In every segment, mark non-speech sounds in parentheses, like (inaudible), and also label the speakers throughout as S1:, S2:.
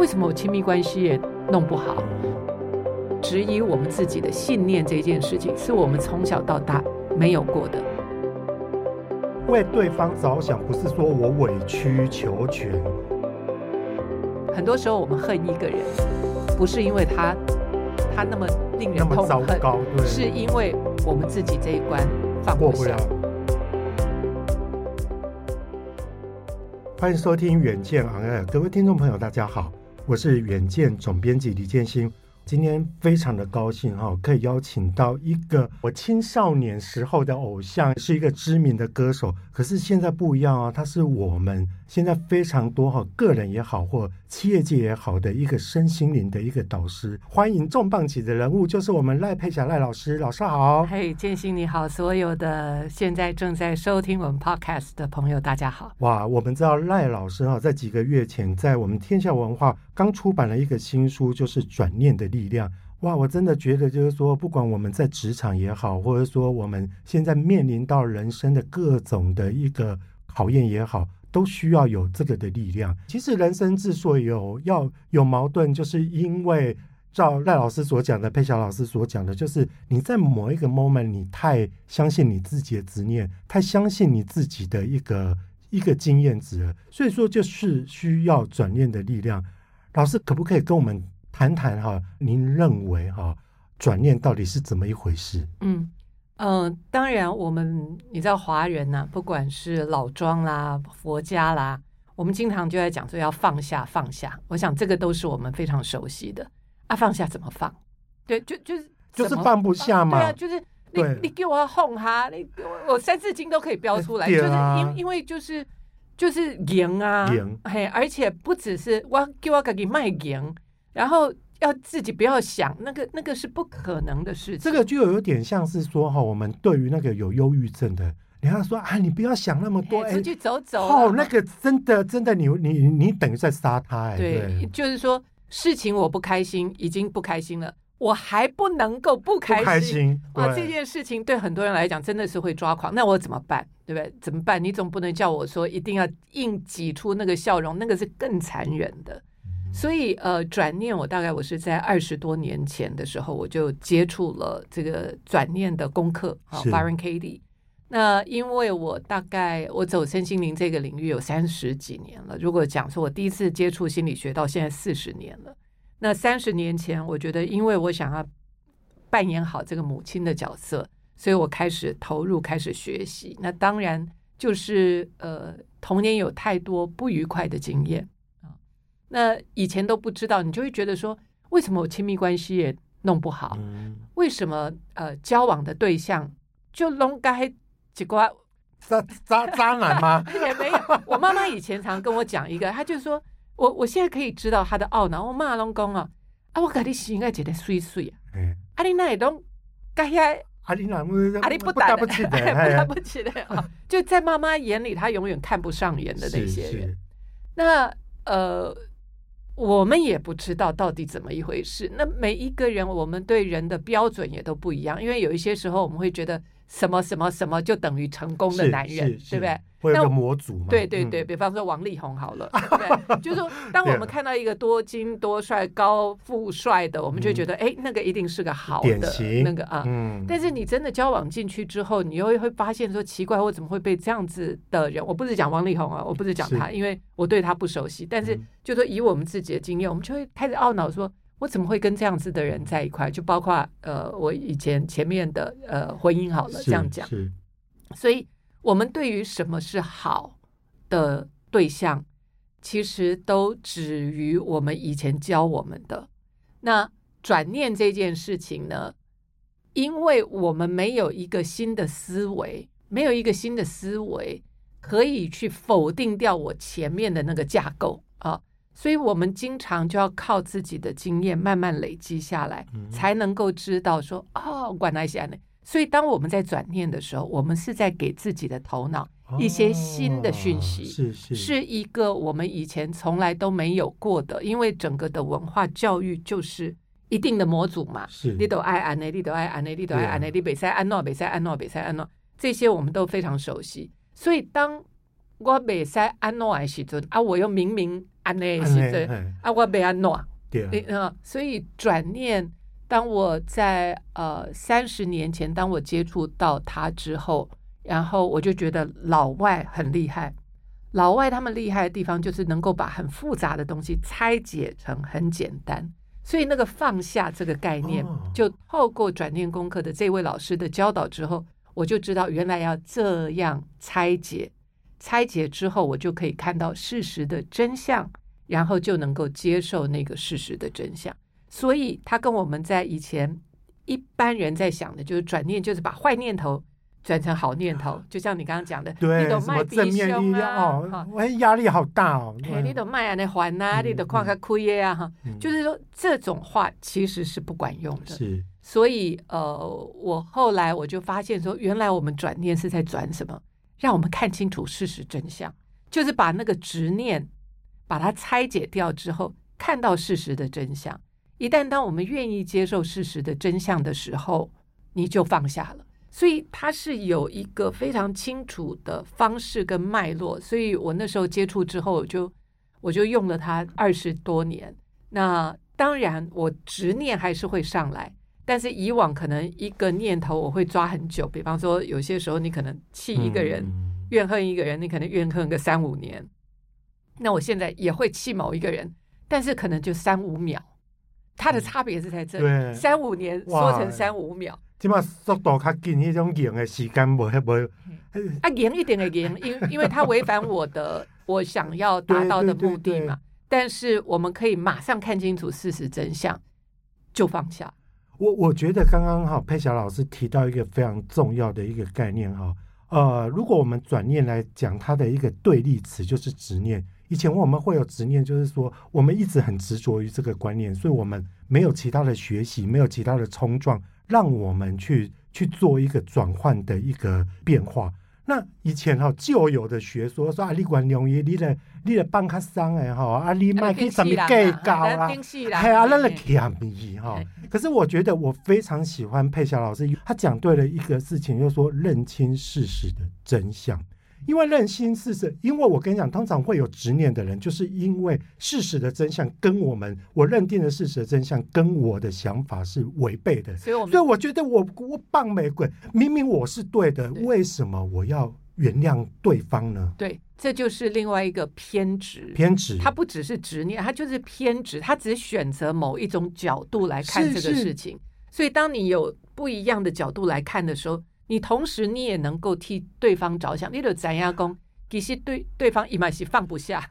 S1: 为什么我亲密关系也弄不好？质疑我们自己的信念这件事情，是我们从小到大没有过的。
S2: 为对方着想，不是说我委曲求全。
S1: 很多时候，我们恨一个人。不是因为他他那么令人痛恨，是因为我们自己这一关。过不
S2: 了。欢迎收听《远见 air》，各位听众朋友，大家好，我是远见总编辑李建新。今天非常的高兴哈，可以邀请到一个我青少年时候的偶像，是一个知名的歌手。可是现在不一样啊，他是我们现在非常多哈，个人也好或企业界也好的一个身心灵的一个导师。欢迎重磅级的人物，就是我们赖佩霞赖老师。老师好，
S1: 嘿，建新你好，所有的现在正在收听我们 Podcast 的朋友，大家好。
S2: 哇，我们知道赖老师哈，在几个月前在我们天下文化刚出版了一个新书，就是转念的力。力量哇！我真的觉得，就是说，不管我们在职场也好，或者说我们现在面临到人生的各种的一个考验也好，都需要有这个的力量。其实人生之所以有要有矛盾，就是因为照赖老师所讲的，佩霞老师所讲的，就是你在某一个 moment，你太相信你自己的执念，太相信你自己的一个一个经验值了，所以说就是需要转念的力量。老师可不可以跟我们？谈谈哈，您认为哈转念到底是怎么一回事？
S1: 嗯嗯、呃，当然，我们你知道华人呢、啊，不管是老庄啦、佛家啦，我们经常就在讲说要放下放下。我想这个都是我们非常熟悉的啊，放下怎么放？对，就就是
S2: 就是放不下嘛。
S1: 对啊，就是你你给我哄哈，你给我我三字经都可以标出来，啊、就是因因为就是就是赢啊，赢嘿，而且不只是我给我给你卖赢。然后要自己不要想那个那个是不可能的事情。
S2: 这个就有点像是说哈，我们对于那个有忧郁症的，你要说啊，你不要想那么多，
S1: 出去走走。
S2: 哦，那个真的真的你，你你你等于在杀他哎。
S1: 对，对就是说事情我不开心，已经不开心了，我还不能够不开心。不开心啊，这件事情对很多人来讲真的是会抓狂。那我怎么办？对不对？怎么办？你总不能叫我说一定要硬挤出那个笑容，那个是更残忍的。所以，呃，转念，我大概我是在二十多年前的时候，我就接触了这个转念的功课啊 b a r o n Katie。那因为我大概我走身心灵这个领域有三十几年了，如果讲说我第一次接触心理学到现在四十年了，那三十年前，我觉得因为我想要扮演好这个母亲的角色，所以我开始投入，开始学习。那当然就是呃，童年有太多不愉快的经验。那以前都不知道，你就会觉得说，为什么我亲密关系也弄不好？嗯、为什么呃交往的对象就弄该几瓜
S2: 渣渣渣男吗？(laughs)
S1: 也没有。我妈妈以前常跟我讲一个，她就说我我现在可以知道她的懊恼。我妈拢讲啊，啊我跟你是应该觉得碎碎啊，啊你那也拢该呀，啊你那啊你不打不起的，不打不起的 (laughs) 啊，就在妈妈眼里，她永远看不上眼的那些人。那呃。我们也不知道到底怎么一回事。那每一个人，我们对人的标准也都不一样。因为有一些时候，我们会觉得什么什么什么就等于成功的男人，对不对？
S2: 会有个模组嘛？
S1: 对对对，嗯、比方说王力宏好了，(laughs) 对，就是说，当我们看到一个多金多帅、高富帅的，我们就觉得，哎、嗯，那个一定是个好的那个啊。嗯。但是你真的交往进去之后，你又会发现说，奇怪，我怎么会被这样子的人？我不是讲王力宏啊，我不是讲他，因为我对他不熟悉。但是，就说以我们自己的经验，我们就会开始懊恼说，我怎么会跟这样子的人在一块？就包括呃，我以前前面的呃婚姻好了，这样讲。所以。我们对于什么是好的对象，其实都止于我们以前教我们的。那转念这件事情呢，因为我们没有一个新的思维，没有一个新的思维，可以去否定掉我前面的那个架构啊。所以我们经常就要靠自己的经验慢慢累积下来，嗯、才能够知道说哦，管那些呢。所以当我们在转念的时候，我们是在给自己的头脑一些新的讯息，
S2: 哦、是是，
S1: 是一个我们以前从来都没有过的。因为整个的文化教育就是一定的模组嘛，
S2: 是
S1: 你都爱安内，你都爱安内，你都爱安内，你北塞安诺，北塞安诺，北塞安诺，这些我们都非常熟悉。所以当我别塞安诺的时阵啊，我又明明。安内是对啊，我被安诺对啊，所以转念。当我在呃三十年前，当我接触到他之后，然后我就觉得老外很厉害。老外他们厉害的地方，就是能够把很复杂的东西拆解成很简单。所以那个放下这个概念，就透过转念功课的这位老师的教导之后，我就知道原来要这样拆解。拆解之后，我就可以看到事实的真相，然后就能够接受那个事实的真相。所以，他跟我们在以前一般人在想的，就是转念，就是把坏念头转成好念头。就像你刚刚讲的，
S2: 对，
S1: 你都卖
S2: 正面力量哦，我压力好大哦。
S1: 你懂卖啊，那还呐，你懂看看亏耶啊，哈，就是说这种话其实是不管用的。
S2: 是，
S1: 所以呃，我后来我就发现说，原来我们转念是在转什么？让我们看清楚事实真相，(laughs) 就是把那个执念把它拆解掉之后，看到事实的真相。一旦当我们愿意接受事实的真相的时候，你就放下了。所以它是有一个非常清楚的方式跟脉络。所以我那时候接触之后，我就我就用了它二十多年。那当然，我执念还是会上来。但是以往可能一个念头我会抓很久，比方说有些时候你可能气一个人，嗯、怨恨一个人，你可能怨恨个三五年。那我现在也会气某一个人，但是可能就三五秒，它的差别是在这
S2: 里。
S1: 三五年缩成三五秒，
S2: 起码速度较紧，那种赢的时间不会不会。
S1: 啊，赢一点的赢，因 (laughs) 因为它违反我的我想要达到的目的嘛。对对对对，但是我们可以马上看清楚事实真相，就放下。
S2: 我我觉得刚刚哈佩霞老师提到一个非常重要的一个概念哈，呃，如果我们转念来讲，它的一个对立词就是执念。以前我们会有执念，就是说我们一直很执着于这个观念，所以我们没有其他的学习，没有其他的冲撞，让我们去去做一个转换的一个变化。那以前哈旧有的学说说啊，你管容易，你来你来帮他伤哎哈，啊你卖去什么计较啦，系啊，那个便宜哈。可是我觉得我非常喜欢佩霞老师，他讲对了一个事情，就是说认清事实的真相。因为认清事实，因为我跟你讲，通常会有执念的人，就是因为事实的真相跟我们我认定的事实的真相跟我的想法是违背的，所以我所以我觉得我我棒玫瑰，明明我是对的，对为什么我要原谅对方呢？
S1: 对，这就是另外一个偏执，
S2: 偏执，
S1: 他不只是执念，他就是偏执，他只选择某一种角度来看这个事情。是是所以当你有不一样的角度来看的时候。你同时，你也能够替对方着想。你的斩压功，其实对对方一般是放不下，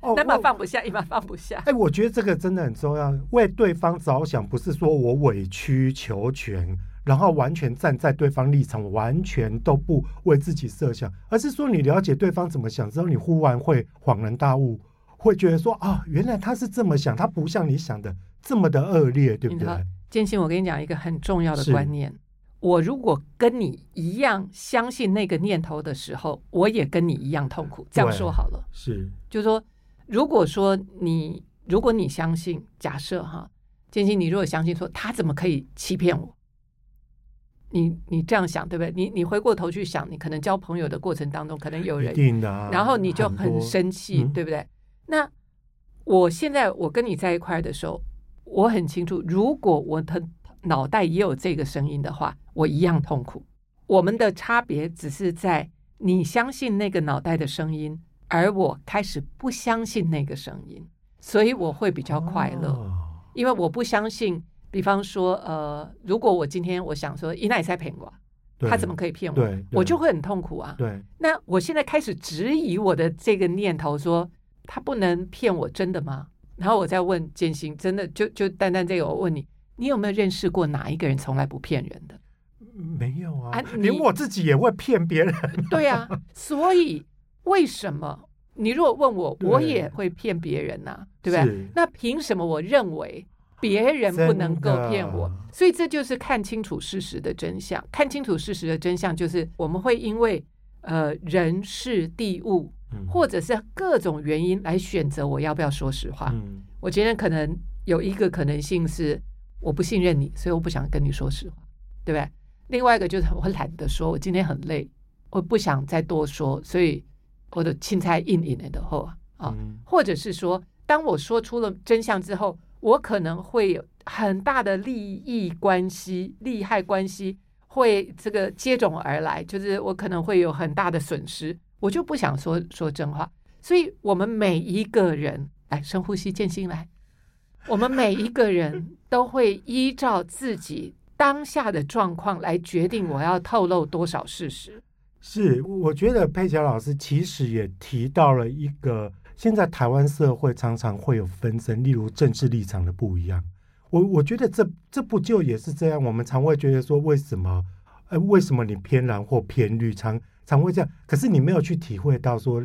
S1: 哦、那么放不下，一般放不下。
S2: 哎，我觉得这个真的很重要。为对方着想，不是说我委曲求全，然后完全站在对方立场，完全都不为自己设想，而是说你了解对方怎么想之后，你忽然会恍然大悟，会觉得说啊，原来他是这么想，他不像你想的这么的恶劣，对不对？
S1: 建信，我跟你讲一个很重要的观念。我如果跟你一样相信那个念头的时候，我也跟你一样痛苦。这样说好了，
S2: 是，
S1: 就是说，如果说你，如果你相信，假设哈，建新，你如果相信说他怎么可以欺骗我，你你这样想对不对？你你回过头去想，你可能交朋友的过程当中，可能有人，然后你就很生气，嗯、对不对？那我现在我跟你在一块的时候，我很清楚，如果我的脑袋也有这个声音的话。我一样痛苦，我们的差别只是在你相信那个脑袋的声音，而我开始不相信那个声音，所以我会比较快乐，哦、因为我不相信。比方说，呃，如果我今天我想说伊奈在骗我，他怎么可以骗我？我就会很痛苦啊。
S2: 对，
S1: 那我现在开始质疑我的这个念头说，说他不能骗我，真的吗？然后我再问建新，真的就就单单这个，我问你，你有没有认识过哪一个人从来不骗人的？
S2: 没有啊，啊连我自己也会骗别人。
S1: 对啊，(laughs) 所以为什么？你如果问我，我也会骗别人呐、啊，对不对？那凭什么我认为别人不能够骗我？所以这就是看清楚事实的真相。看清楚事实的真相，就是我们会因为呃人事地物，或者是各种原因来选择我要不要说实话。嗯、我今天可能有一个可能性是我不信任你，所以我不想跟你说实话，对不对？另外一个就是我懒得说，我今天很累，我不想再多说，所以。我的青菜硬硬的后啊，或者是说，当我说出了真相之后，我可能会有很大的利益关系、利害关系会这个接踵而来，就是我可能会有很大的损失，我就不想说说真话。所以，我们每一个人来深呼吸，静心来，我们每一个人都会依照自己当下的状况来决定我要透露多少事实。
S2: 是，我觉得佩巧老师其实也提到了一个，现在台湾社会常常会有纷争，例如政治立场的不一样。我我觉得这这不就也是这样？我们常会觉得说，为什么，呃，为什么你偏蓝或偏绿，常常会这样？可是你没有去体会到说，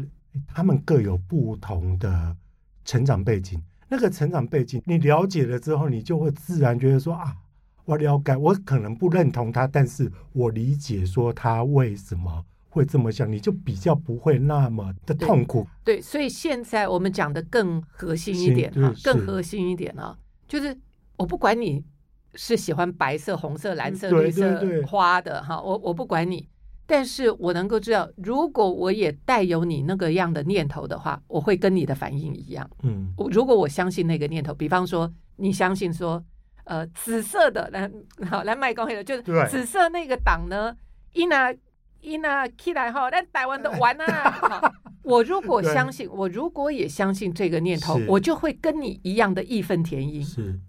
S2: 他们各有不同的成长背景。那个成长背景，你了解了之后，你就会自然觉得说啊。我了解，我可能不认同他，但是我理解说他为什么会这么想，你就比较不会那么的痛苦。
S1: 对，对，所以现在我们讲的更核心一点啊，更核心一点啊，就是我不管你是喜欢白色、红色、蓝色、绿色花的哈，我我不管你，但是我能够知道，如果我也带有你那个样的念头的话，我会跟你的反应一样。嗯，如果我相信那个念头，比方说你相信说。呃，紫色的来 (laughs) 好来卖光黑的，就是紫色那个党呢，伊拿伊拿起来哈，但台湾的完啊。(laughs) 我如果相信，我如果也相信这个念头，我就会跟你一样的义愤填膺。是，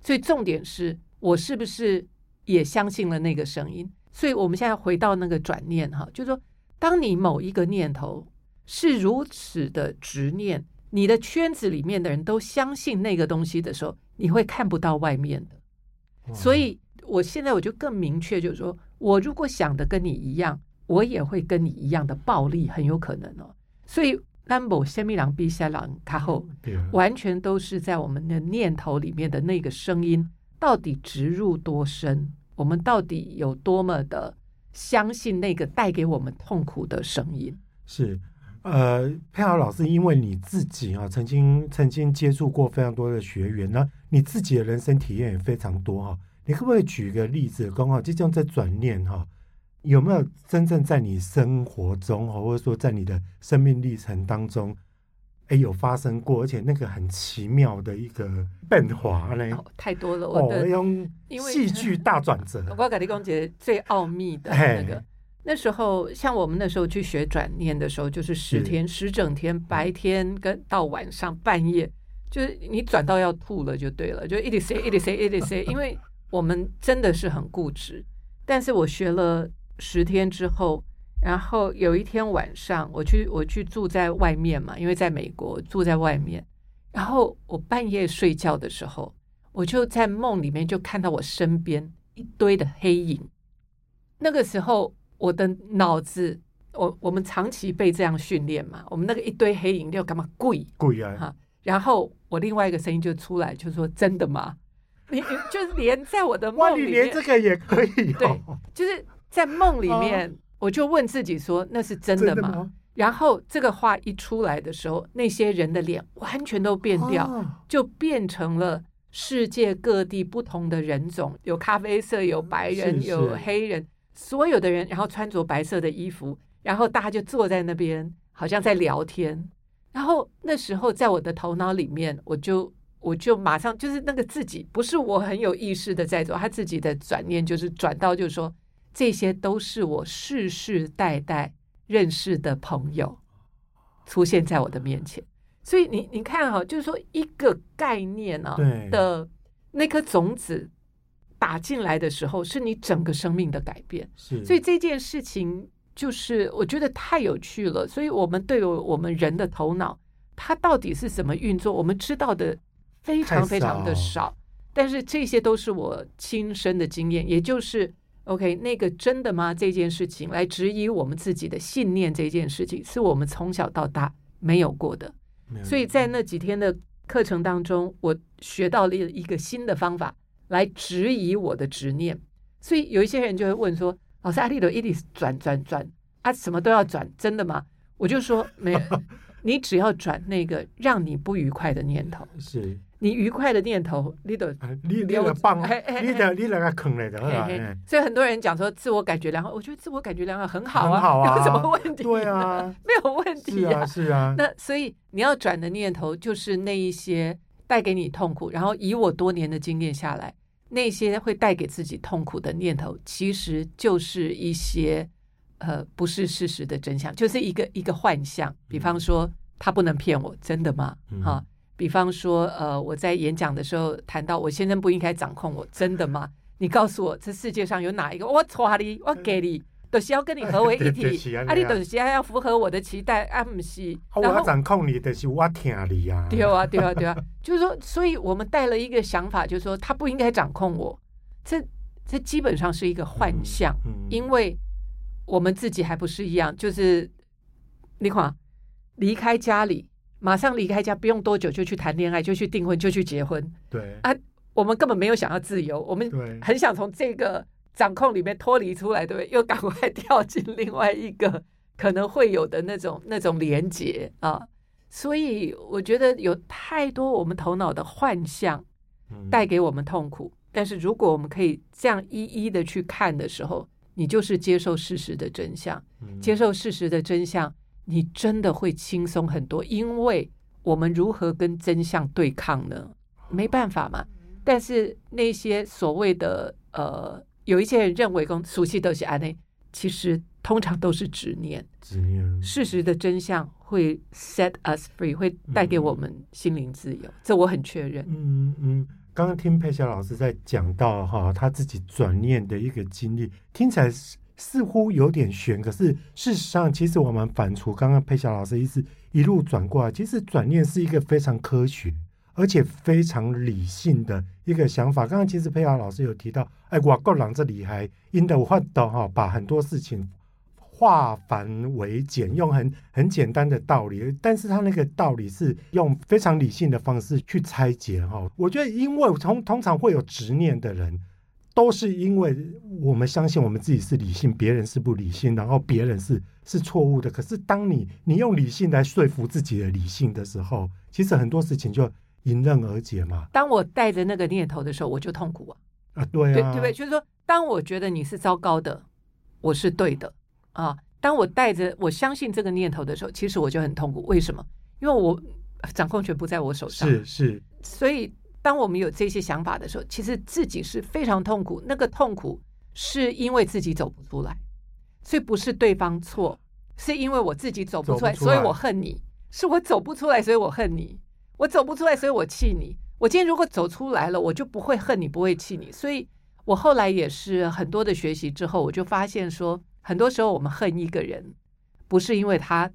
S1: 所以重点是我是不是也相信了那个声音？所以我们现在回到那个转念哈，就是说，当你某一个念头是如此的执念，你的圈子里面的人都相信那个东西的时候。你会看不到外面的，所以我现在我就更明确，就是说我如果想的跟你一样，我也会跟你一样的暴力，很有可能哦。所以兰博先米狼比下朗卡后，完全都是在我们的念头里面的那个声音，到底植入多深？我们到底有多么的相信那个带给我们痛苦的声音？
S2: 是。呃，佩巧老师，因为你自己啊，曾经曾经接触过非常多的学员，那你自己的人生体验也非常多哈。你可不可以举一个例子，刚好就这样在转念哈，有没有真正在你生活中，或者说在你的生命历程当中，哎，有发生过，而且那个很奇妙的一个变化呢？
S1: 哦，太多了，我的
S2: 用 (laughs) 戏剧大转折，(laughs)
S1: 我要给你讲解最奥秘的那个。那时候，像我们那时候去学转念的时候，就是十天十整天，白天跟到晚上半夜，就是你转到要吐了就对了，就一直 say 一直 say 一直 say，因为我们真的是很固执。但是我学了十天之后，然后有一天晚上，我去我去住在外面嘛，因为在美国住在外面，然后我半夜睡觉的时候，我就在梦里面就看到我身边一堆的黑影，那个时候。我的脑子，我我们长期被这样训练嘛，我们那个一堆黑影要干嘛？跪
S2: 跪啊！
S1: 哈，然后我另外一个声音就出来，就说：“真的吗？”你就是连在我的梦里面，哇，
S2: 你连这个也可以、哦？
S1: 对，就是在梦里面，哦、我就问自己说：“那是真的吗？”的吗，然后这个话一出来的时候，那些人的脸完全都变掉，哦、就变成了世界各地不同的人种，有咖啡色，有白人，是是有黑人。所有的人，然后穿着白色的衣服，然后大家就坐在那边，好像在聊天。然后那时候，在我的头脑里面，我就我就马上就是那个自己，不是我很有意识的在做，他自己的转念就是转到，就是说这些都是我世世代代认识的朋友出现在我的面前。所以你你看哈，就是说一个概念啊的那颗种子。打进来的时候，是你整个生命的改变。是，所以这件事情就是我觉得太有趣了。所以我们对于我们人的头脑，它到底是怎么运作，我们知道的非常非常的少。但是这些都是我亲身的经验，也就是 OK，那个真的吗？这件事情来质疑我们自己的信念，这件事情是我们从小到大没有过的。所以在那几天的课程当中，我学到了一个新的方法来质疑我的执念。所以有一些人就会问说：“老师，阿丽朵一直转转转啊，什么都要转，真的吗？”我就说：“没有，(laughs) 你只要转那个让你不愉快的念头。”
S2: 是。
S1: 你愉快的念头，你都
S2: 你你个棒，你的你那个坑来的，
S1: 所以很多人讲说自我感觉良好，我觉得自我感觉良好很好啊，有什么问题？
S2: 对啊，(laughs)
S1: 没有问题啊，
S2: 是啊。
S1: 那所以你要转的念头就是那一些带给你痛苦，然后以我多年的经验下来，那些会带给自己痛苦的念头，其实就是一些呃不是事实的真相，就是一个一个幻象。比方说，他不能骗我，真的吗？哈。比方说，呃，我在演讲的时候谈到，我先生不应该掌控我，真的吗？你告诉我，这世界上有哪一个我错你，我给你，都是要跟你合为一体，(laughs) 啊，你都是要符合我的期待，啊，不是？
S2: 我掌控你，就是我听你啊。
S1: 对啊，对啊，对啊，就是说，所以我们带了一个想法，就是说，他不应该掌控我，这这基本上是一个幻象，因为我们自己还不是一样，就是你看，离开家里。马上离开家，不用多久就去谈恋爱，就去订婚，就去结婚。
S2: 对
S1: 啊，我们根本没有想要自由，我们很想从这个掌控里面脱离出来，对不对？又赶快跳进另外一个可能会有的那种 (laughs) 那种连结啊。所以我觉得有太多我们头脑的幻象带给我们痛苦。嗯。但是如果我们可以这样一一的去看的时候，你就是接受事实的真相，嗯。接受事实的真相。你真的会轻松很多，因为我们如何跟真相对抗呢？没办法嘛。但是那些所谓的呃，有一些人认为跟熟悉都是安内，其实通常都是执念。
S2: 执念。
S1: 事实的真相会 set us free，会带给我们心灵自由，嗯、这我很确认。
S2: 嗯嗯，刚刚听佩霞老师在讲到哈，他自己转念的一个经历，听起来是。似乎有点悬，可是事实上，其实我们反刍刚刚佩霞老师一直一路转过来，其实转念是一个非常科学而且非常理性的一个想法。刚刚其实佩霞老师有提到，哎，我个人这里还因的话的哈，把很多事情化繁为简，用很很简单的道理，但是他那个道理是用非常理性的方式去拆解哈。我觉得，因为通通常会有执念的人。都是因为我们相信我们自己是理性，别人是不理性，然后别人是是错误的。可是当你你用理性来说服自己的理性的时候，其实很多事情就迎刃而解嘛。
S1: 当我带着那个念头的时候，我就痛苦啊！
S2: 啊，对啊，
S1: 对对不对？就是说，当我觉得你是糟糕的，我是对的啊。当我带着我相信这个念头的时候，其实我就很痛苦。为什么？因为我掌控权不在我手上，
S2: 是是，
S1: 所以。当我们有这些想法的时候，其实自己是非常痛苦。那个痛苦是因为自己走不出来，所以不是对方错，是因为我自己走不出来，所以我恨你。是我走不出来，所以我恨你。我走不出来，所以我气你。我今天如果走出来了，我就不会恨你，不会气你。所以我后来也是很多的学习之后，我就发现说，很多时候我们恨一个人，不是因为他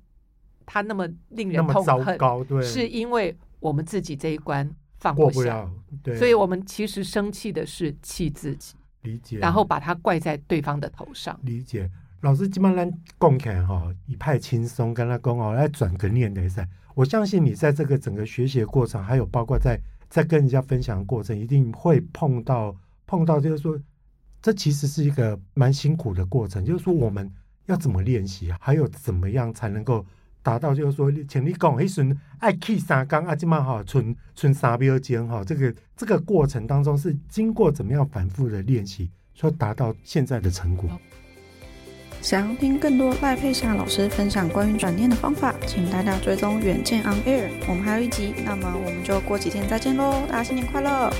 S1: 他那么令人痛恨，对，是因为我们自己这一关。放不下，过不了，对，所以我们其实生气的是气自己，
S2: 理解，
S1: 然后把它怪在对方的头上。
S2: 理解，老师基本上讲起来哈，一派轻松，跟他讲哦，来转个念的噻。我相信你在这个整个学习的过程，还有包括在在跟人家分享的过程，一定会碰到碰到，就是说，这其实是一个蛮辛苦的过程。就是说，我们要怎么练习，还有怎么样才能够。达到就是说，请你讲，一瞬爱气三缸啊，今嘛哈，存存三秒钟哈，这个这个过程当中是经过怎么样反复的练习，说达到现在的成果。
S3: 想要听更多赖佩霞老师分享关于转念的方法，请大家追踪远见 On Air，我们还有一集，那么我们就过几天再见喽，大家新年快乐！